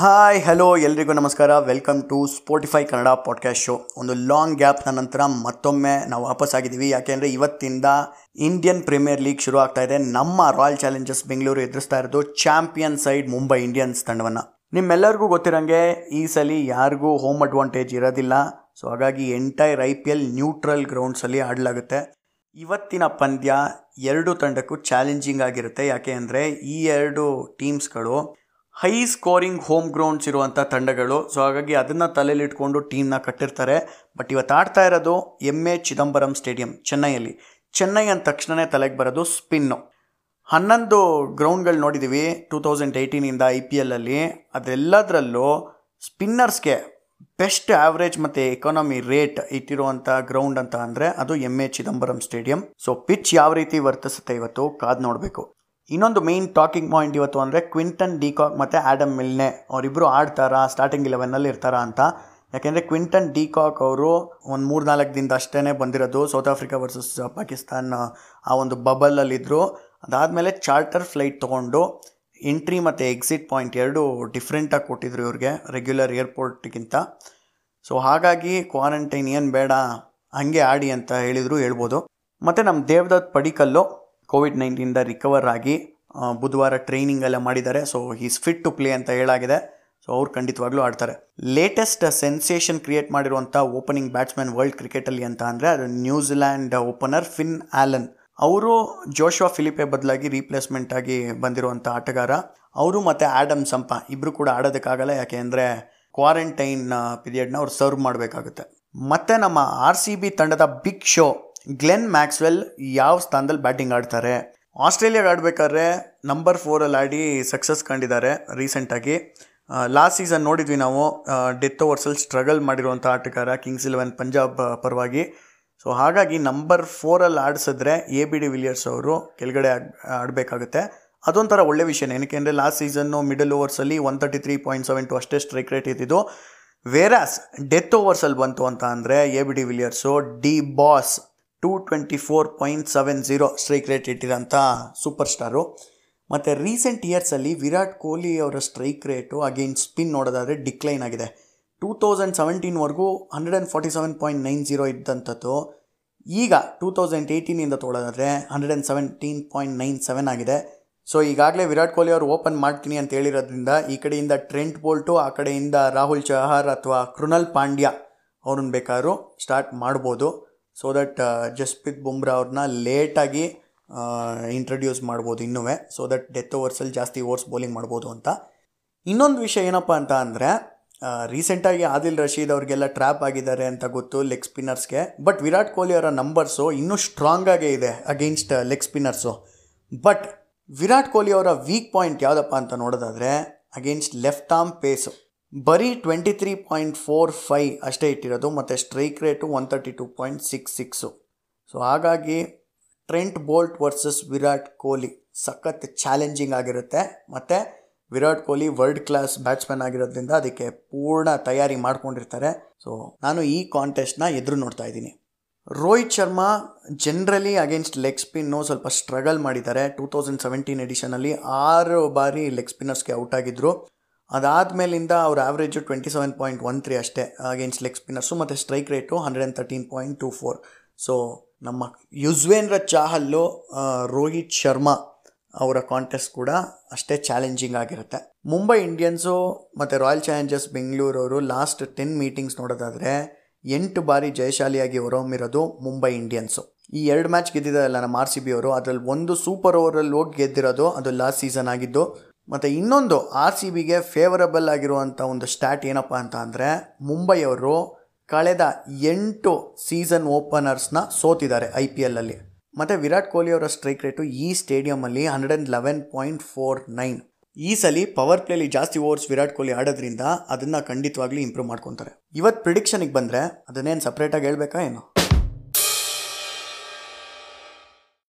Hi hello ಎಲ್ರಿಗೂ ನಮಸ್ಕಾರ. Welcome to Spotify Kannada podcast show ಒಂದು ಲಾಂಗ್ ಗ್ಯಾಪ್ನ ನಂತರ ಮತ್ತೊಮ್ಮೆ ನಾವು ವಾಪಸ್ ಆಗಿದ್ದೀವಿ. ಯಾಕೆಂದರೆ ಇವತ್ತಿಂದ ಇಂಡಿಯನ್ ಪ್ರೀಮಿಯರ್ ಲೀಗ್ ಶುರು ಆಗ್ತಾ ಇದೆ. ನಮ್ಮ ರಾಯಲ್ ಚಾಲೆಂಜರ್ಸ್ ಬೆಂಗಳೂರು ಎದುರಿಸ್ತಾ ಇರೋದು ಚಾಂಪಿಯನ್ ಸೈಡ್ ಮುಂಬೈ ಇಂಡಿಯನ್ಸ್ ತಂಡವನ್ನು. ನಿಮ್ಮೆಲ್ಲರಿಗೂ ಗೊತ್ತಿರೋಂಗೆ ಈ ಸಲ ಯಾರಿಗೂ ಹೋಮ್ ಅಡ್ವಾಂಟೇಜ್ ಇರೋದಿಲ್ಲ. ಸೊ ಹಾಗಾಗಿ entire I P L neutral ಗ್ರೌಂಡ್ಸಲ್ಲಿ ಆಡಲಾಗುತ್ತೆ. ಇವತ್ತಿನ ಪಂದ್ಯ ಎರಡು ತಂಡಕ್ಕೂ ಚಾಲೆಂಜಿಂಗ್ ಆಗಿರುತ್ತೆ. ಯಾಕೆ ಅಂದರೆ ಈ ಎರಡು ಟೀಮ್ಸ್ಗಳು ಹೈ ಸ್ಕೋರಿಂಗ್ ಹೋಮ್ ಗ್ರೌಂಡ್ಸ್ ಇರುವಂಥ ತಂಡಗಳು. ಸೊ, ಹಾಗಾಗಿ ಅದನ್ನು ತಲೆಯಲ್ಲಿಟ್ಕೊಂಡು ಟೀಮ್ನ ಕಟ್ಟಿರ್ತಾರೆ. ಬಟ್ ಇವತ್ತು ಆಡ್ತಾ ಇರೋದು ಎಂ ಎ ಚಿದಂಬರಂ ಸ್ಟೇಡಿಯಂ, ಚೆನ್ನೈಯಲ್ಲಿ. ಚೆನ್ನೈ ಅಂದ ತಕ್ಷಣವೇ ತಲೆಗೆ ಬರೋದು ಸ್ಪಿನ್ನು. ಹನ್ನೊಂದು ಗ್ರೌಂಡ್ಗಳು ನೋಡಿದ್ದೀವಿ ಟೂ ತೌಸಂಡ್ ಏಯ್ಟೀನಿಂದ ಐ ಪಿ ಎಲ್ಲಲ್ಲಿ ಅದೆಲ್ಲದರಲ್ಲೂ ಸ್ಪಿನ್ನರ್ಸ್ಗೆ ಬೆಸ್ಟ್ ಆವ್ರೇಜ್ ಮತ್ತು ಎಕಾನಮಿ ರೇಟ್ ಇಟ್ಟಿರುವಂಥ ಗ್ರೌಂಡ್ ಅಂತ ಅಂದರೆ ಅದು M A Chidambaram stadium. So, pitch ಯಾವ ರೀತಿ ವರ್ತಿಸುತ್ತೆ ಇವತ್ತು ಕಾದು ನೋಡಬೇಕು. ಇನ್ನೊಂದು ಮೇನ್ ಟಾಕಿಂಗ್ ಪಾಯಿಂಟ್ ಇವತ್ತು ಅಂದರೆ ಕ್ವಿಂಟನ್ ಡಿಕಾಕ್ ಮತ್ತು ಆ್ಯಡಮ್ ಮಿಲ್ನೆ ಅವರಿಬ್ಬರು ಆಡ್ತಾರಾ ಸ್ಟಾರ್ಟಿಂಗ್ ಇಲೆವೆನ್ನಲ್ಲಿ ಇರ್ತಾರಾ ಅಂತ. ಯಾಕೆಂದರೆ ಕ್ವಿಂಟನ್ ಡಿಕಾಕ್ ಅವರು ಒಂದು ಮೂರು ನಾಲ್ಕು ದಿನದ ಅಷ್ಟೇ ಬಂದಿರೋದು. ಸೌತ್ ಆಫ್ರಿಕಾ ವರ್ಸಸ್ ಪಾಕಿಸ್ತಾನ್ ಆ ಒಂದು ಬಬಲಲ್ಲಿದ್ದರು ಅದಾದಮೇಲೆ ಚಾರ್ಟರ್ ಫ್ಲೈಟ್ ತೊಗೊಂಡು ಎಂಟ್ರಿ ಮತ್ತು ಎಕ್ಸಿಟ್ ಪಾಯಿಂಟ್ ಎರಡು ಡಿಫ್ರೆಂಟಾಗಿ ಕೊಟ್ಟಿದ್ರು ಇವ್ರಿಗೆ ರೆಗ್ಯುಲರ್ ಏರ್ಪೋರ್ಟ್ಗಿಂತ ಸೊ ಹಾಗಾಗಿ ಕ್ವಾರಂಟೈನ್ ಏನು ಬೇಡ, ಹಾಗೆ ಆಡಿ ಅಂತ ಹೇಳಿದರು ಹೇಳ್ಬೋದು. ಮತ್ತು ನಮ್ಮ ದೇವದತ್ ಪಡಿಕಲ್ಲು ಕೋವಿಡ್ ನೈನ್ಟೀನಿಂದ ರಿಕವರ್ ಆಗಿ ಬುಧವಾರ ಟ್ರೈನಿಂಗ್ ಎಲ್ಲ ಮಾಡಿದ್ದಾರೆ. So is fit to play ಅಂತ ಹೇಳಾಗಿದೆ. ಸೊ ಅವ್ರು ಖಂಡಿತವಾಗ್ಲೂ ಆಡ್ತಾರೆ. ಲೇಟೆಸ್ಟ್ ಸೆನ್ಸೇಷನ್ ಕ್ರಿಯೇಟ್ ಮಾಡಿರುವಂಥ ಓಪನಿಂಗ್ ಬ್ಯಾಟ್ಸ್ಮನ್ ವರ್ಲ್ಡ್ ಕ್ರಿಕೆಟಲ್ಲಿ ಅಂತ ಅಂದರೆ, ಅದು New Zealand opener Finn Allen ಅವರು ಜೋಶ್ವಾ ಫಿಲಿಪೆ ಬದಲಾಗಿ ರೀಪ್ಲೇಸ್ಮೆಂಟ್ ಆಗಿ ಬಂದಿರುವಂಥ ಆಟಗಾರ. ಅವರು ಮತ್ತು ಆಡಮ್ ಸಂಪ ಇಬ್ಬರು ಕೂಡ ಆಡೋದಕ್ಕಾಗಲ್ಲ. ಯಾಕೆ ಅಂದರೆ ಕ್ವಾರಂಟೈನ್ ಪೀರಿಯಡ್ನ ಅವ್ರು ಸರ್ವ್ ಮಾಡಬೇಕಾಗುತ್ತೆ. ಮತ್ತು ನಮ್ಮ ಆರ್ ಸಿ ಬಿ ತಂಡದ ಬಿಗ್ ಶೋ ಗ್ಲೆನ್ ಮ್ಯಾಕ್ಸ್ವೆಲ್ ಯಾವ ಸ್ಥಾನದಲ್ಲಿ ಬ್ಯಾಟಿಂಗ್ ಆಡ್ತಾರೆ? ಆಸ್ಟ್ರೇಲಿಯಾಗೆ ಆಡಬೇಕಾದ್ರೆ ನಂಬರ್ ಫೋರಲ್ಲಿ ಆಡಿ ಸಕ್ಸಸ್ ಕಂಡಿದ್ದಾರೆ ರೀಸೆಂಟಾಗಿ ಲಾಸ್ಟ್ ಸೀಸನ್ ನೋಡಿದ್ವಿ ನಾವು. ಡೆತ್ ಓವರ್ಸಲ್ಲಿ ಸ್ಟ್ರಗಲ್ ಮಾಡಿರುವಂಥ ಆಟಗಾರ ಕಿಂಗ್ಸ್ ಇಲೆವೆನ್ ಪಂಜಾಬ್ ಪರವಾಗಿ. ಸೊ ಹಾಗಾಗಿ ನಂಬರ್ ಫೋರಲ್ಲಿ ಆಡಿಸಿದ್ರೆ ಎ ಬಿ ಡಿ ವಿಲಿಯರ್ಸ್ ಅವರು ಕೆಳಗಡೆ ಆಡ್, ಆಡಬೇಕಾಗುತ್ತೆ. ಅದೊಂಥರ ಒಳ್ಳೆ ವಿಷಯ ಏನಕ್ಕೆ ಅಂದರೆ last season middle ಓವರ್ಸಲ್ಲಿ one thirty three point seven two ಅಷ್ಟೇ ಸ್ಟ್ರೈಕ್ ರೇಟ್ ಇದ್ದಿದ್ದು. ವೇರಾಸ್ ಡೆತ್ ಓವರ್ಸಲ್ಲಿ ಬಂತು ಅಂತ ಅಂದರೆ A B de Villiers the boss two twenty four point seven zero strike rate ಇಟ್ಟಿರೋಂಥ super star ಮತ್ತು ರೀಸೆಂಟ್ ಇಯರ್ಸಲ್ಲಿ ವಿರಾಟ್ ಕೊಹ್ಲಿ ಅವರ ಸ್ಟ್ರೈಕ್ ರೇಟು, ಅಗೇನ್ ಸ್ಪಿನ್ ನೋಡೋದಾದರೆ ಡಿಕ್ಲೈನ್ ಆಗಿದೆ. Two thousand ಸೆವೆಂಟೀನ್ವರೆಗೂ hundred and forty seven point nine zero ಇದ್ದಂಥದ್ದು. ಈಗ two thousand ಏಯ್ಟೀನಿಂದ ತೊಗೊಳೋದಾದರೆ hundred and seventeen point nine seven ಆಗಿದೆ. So ಈಗಾಗಲೇ ವಿರಾಟ್ ಕೊಹ್ಲಿ ಅವರು ಓಪನ್ ಮಾಡ್ತೀನಿ ಅಂತ ಹೇಳಿರೋದ್ರಿಂದ ಈ ಕಡೆಯಿಂದ ಟ್ರೆಂಟ್ ಬೋಲ್ಟು, ಆ ಕಡೆಯಿಂದ ರಾಹುಲ್ ಚಹರ್ ಅಥವಾ ಕೃಣಲ್ ಪಾಂಡ್ಯ ಅವ್ರನ್ನ ಬೇಕಾದ್ರೂ ಸ್ಟಾರ್ಟ್ ಮಾಡ್ಬೋದು. ಸೊ ದಟ್ ಜಸ್ಪ್ರೀತ್ ಬುಮ್ರಾ ಅವ್ರನ್ನ ಲೇಟಾಗಿ ಇಂಟ್ರಡ್ಯೂಸ್ ಮಾಡ್ಬೋದು ಇನ್ನೂ ಸೊ ದಟ್ ಡೆತ್ ಓವರ್ಸಲ್ಲಿ ಜಾಸ್ತಿ ಓವರ್ಸ್ ಬೌಲಿಂಗ್ ಮಾಡ್ಬೋದು ಅಂತ. ಇನ್ನೊಂದು ವಿಷಯ ಏನಪ್ಪ ಅಂತ ಅಂದರೆ ರೀಸೆಂಟಾಗಿ ಆದಿಲ್ ರಶೀದ್ ಅವ್ರಿಗೆಲ್ಲ ಟ್ರ್ಯಾಪ್ ಆಗಿದ್ದಾರೆ ಅಂತ ಗೊತ್ತು ಲೆಗ್ ಸ್ಪಿನ್ನರ್ಸ್ಗೆ ಬಟ್ ವಿರಾಟ್ ಕೊಹ್ಲಿ ಅವರ ನಂಬರ್ಸು ಇನ್ನೂ ಸ್ಟ್ರಾಂಗ್ ಆಗೇ ಇದೆ against leg spinners but Virat Kohli ಅವರ ವೀಕ್ ಪಾಯಿಂಟ್ ಯಾವುದಪ್ಪ ಅಂತ ನೋಡೋದಾದರೆ ಅಗೇನ್ಸ್ಟ್ ಲೆಫ್ಟ್ ಆರ್ಮ್ ಪೇಸು ಬರೀ twenty three point four five ಅಷ್ಟೇ ಇಟ್ಟಿರೋದು, ಮತ್ತು strike rate one thirty two point six six so ಹಾಗಾಗಿ Trent Boult versus Virat Kohli ಸಖತ್ ಚಾಲೆಂಜಿಂಗ್ ಆಗಿರುತ್ತೆ. ಮತ್ತು Virat Kohli world class batsman ಆಗಿರೋದ್ರಿಂದ ಅದಕ್ಕೆ ಪೂರ್ಣ ತಯಾರಿ ಮಾಡ್ಕೊಂಡಿರ್ತಾರೆ. ಸೊ ನಾನು ಈ ಕಾಂಟೆಸ್ಟ್ನ ಎದುರು ನೋಡ್ತಾ ಇದ್ದೀನಿ. Rohit Sharma generally against leg spin ಸ್ವಲ್ಪ ಸ್ಟ್ರಗಲ್ ಮಾಡಿದ್ದಾರೆ. ಟೂ ತೌಸಂಡ್ ಸೆವೆಂಟೀನ್ ಎಡಿಷನಲ್ಲಿ ಆರು ಬಾರಿ ಲೆಗ್ ಸ್ಪಿನ್ನರ್ಸ್ಗೆ ಔಟ್ ಆಗಿದ್ದರು ಅದಾದಮೇಲಿಂದ ಅವ್ರ average twenty seven point one three ಅಷ್ಟೇ ಅಗೇನ್ಸ್ಟ್ ಲೆಗ್ ಸ್ಪಿನ್ನರ್ಸು ಮತ್ತು strike rate hundred and thirteen point two four so ನಮ್ಮ ಯುಜ್ವೇಂದ್ರ ಚಾಹಲ್ಲು ರೋಹಿತ್ ಶರ್ಮಾ ಅವರ ಕಾಂಟೆಸ್ಟ್ ಕೂಡ ಅಷ್ಟೇ ಚಾಲೆಂಜಿಂಗ್ ಆಗಿರುತ್ತೆ. ಮುಂಬೈ ಇಂಡಿಯನ್ಸು ಮತ್ತು ರಾಯಲ್ ಚಾಲೆಂಜರ್ಸ್ ಬೆಂಗಳೂರವರು ಲಾಸ್ಟ್ ಟೆನ್ ಮೀಟಿಂಗ್ಸ್ ನೋಡೋದಾದರೆ ಎಂಟು ಬಾರಿ ಜಯಶಾಲಿಯಾಗಿ ಹೊರಹೊಮ್ಮಿರೋದು ಮುಂಬೈ ಇಂಡಿಯನ್ಸು ಈ ಎರಡು ಮ್ಯಾಚ್ ಗೆದ್ದಿದ್ದಾರಲ್ಲ ನಮ್ಮ ಆರ್ ಸಿ ಬಿ ಅವರು, ಅದರಲ್ಲಿ ಒಂದು ಸೂಪರ್ ಓವರಲ್ಲಿ ಹೋಗಿ ಗೆದ್ದಿರೋದು ಅದು ಲಾಸ್ಟ್ ಸೀಸನ್ ಆಗಿದ್ದು ಮತ್ತು ಇನ್ನೊಂದು ಆರ್ ಸಿ ಬಿಗೆ ಫೇವರಬಲ್ ಆಗಿರುವಂಥ ಒಂದು ಸ್ಟ್ಯಾಟ್ ಏನಪ್ಪ ಅಂತ ಅಂದರೆ ಮುಂಬೈಯವರು ಕಳೆದ ಎಂಟು ಸೀಸನ್ ಓಪನರ್ಸ್ನ ಸೋತಿದ್ದಾರೆ ಐ ಪಿ ಎಲ್ಲಲ್ಲಿ ಮತ್ತು ವಿರಾಟ್ ಕೊಹ್ಲಿ ಅವರ ಸ್ಟ್ರೈಕ್ ರೇಟು ಈ ಸ್ಟೇಡಿಯಮಲ್ಲಿ hundred and eleven point four nine ಈ ಸಲ ಪವರ್ ಪ್ಲೇಲಿ ಜಾಸ್ತಿ ಓವರ್ಸ್ ವಿರಾಟ್ ಕೊಹ್ಲಿ ಆಡೋದ್ರಿಂದ ಅದನ್ನು ಖಂಡಿತವಾಗ್ಲೂ ಇಂಪ್ರೂವ್ ಮಾಡ್ಕೊತಾರೆ. ಇವತ್ತು ಪ್ರಿಡಿಕ್ಷನಿಗೆ ಬಂದರೆ ಅದನ್ನೇನು ಸಪ್ರೇಟಾಗಿ ಹೇಳಬೇಕಾ ಏನು?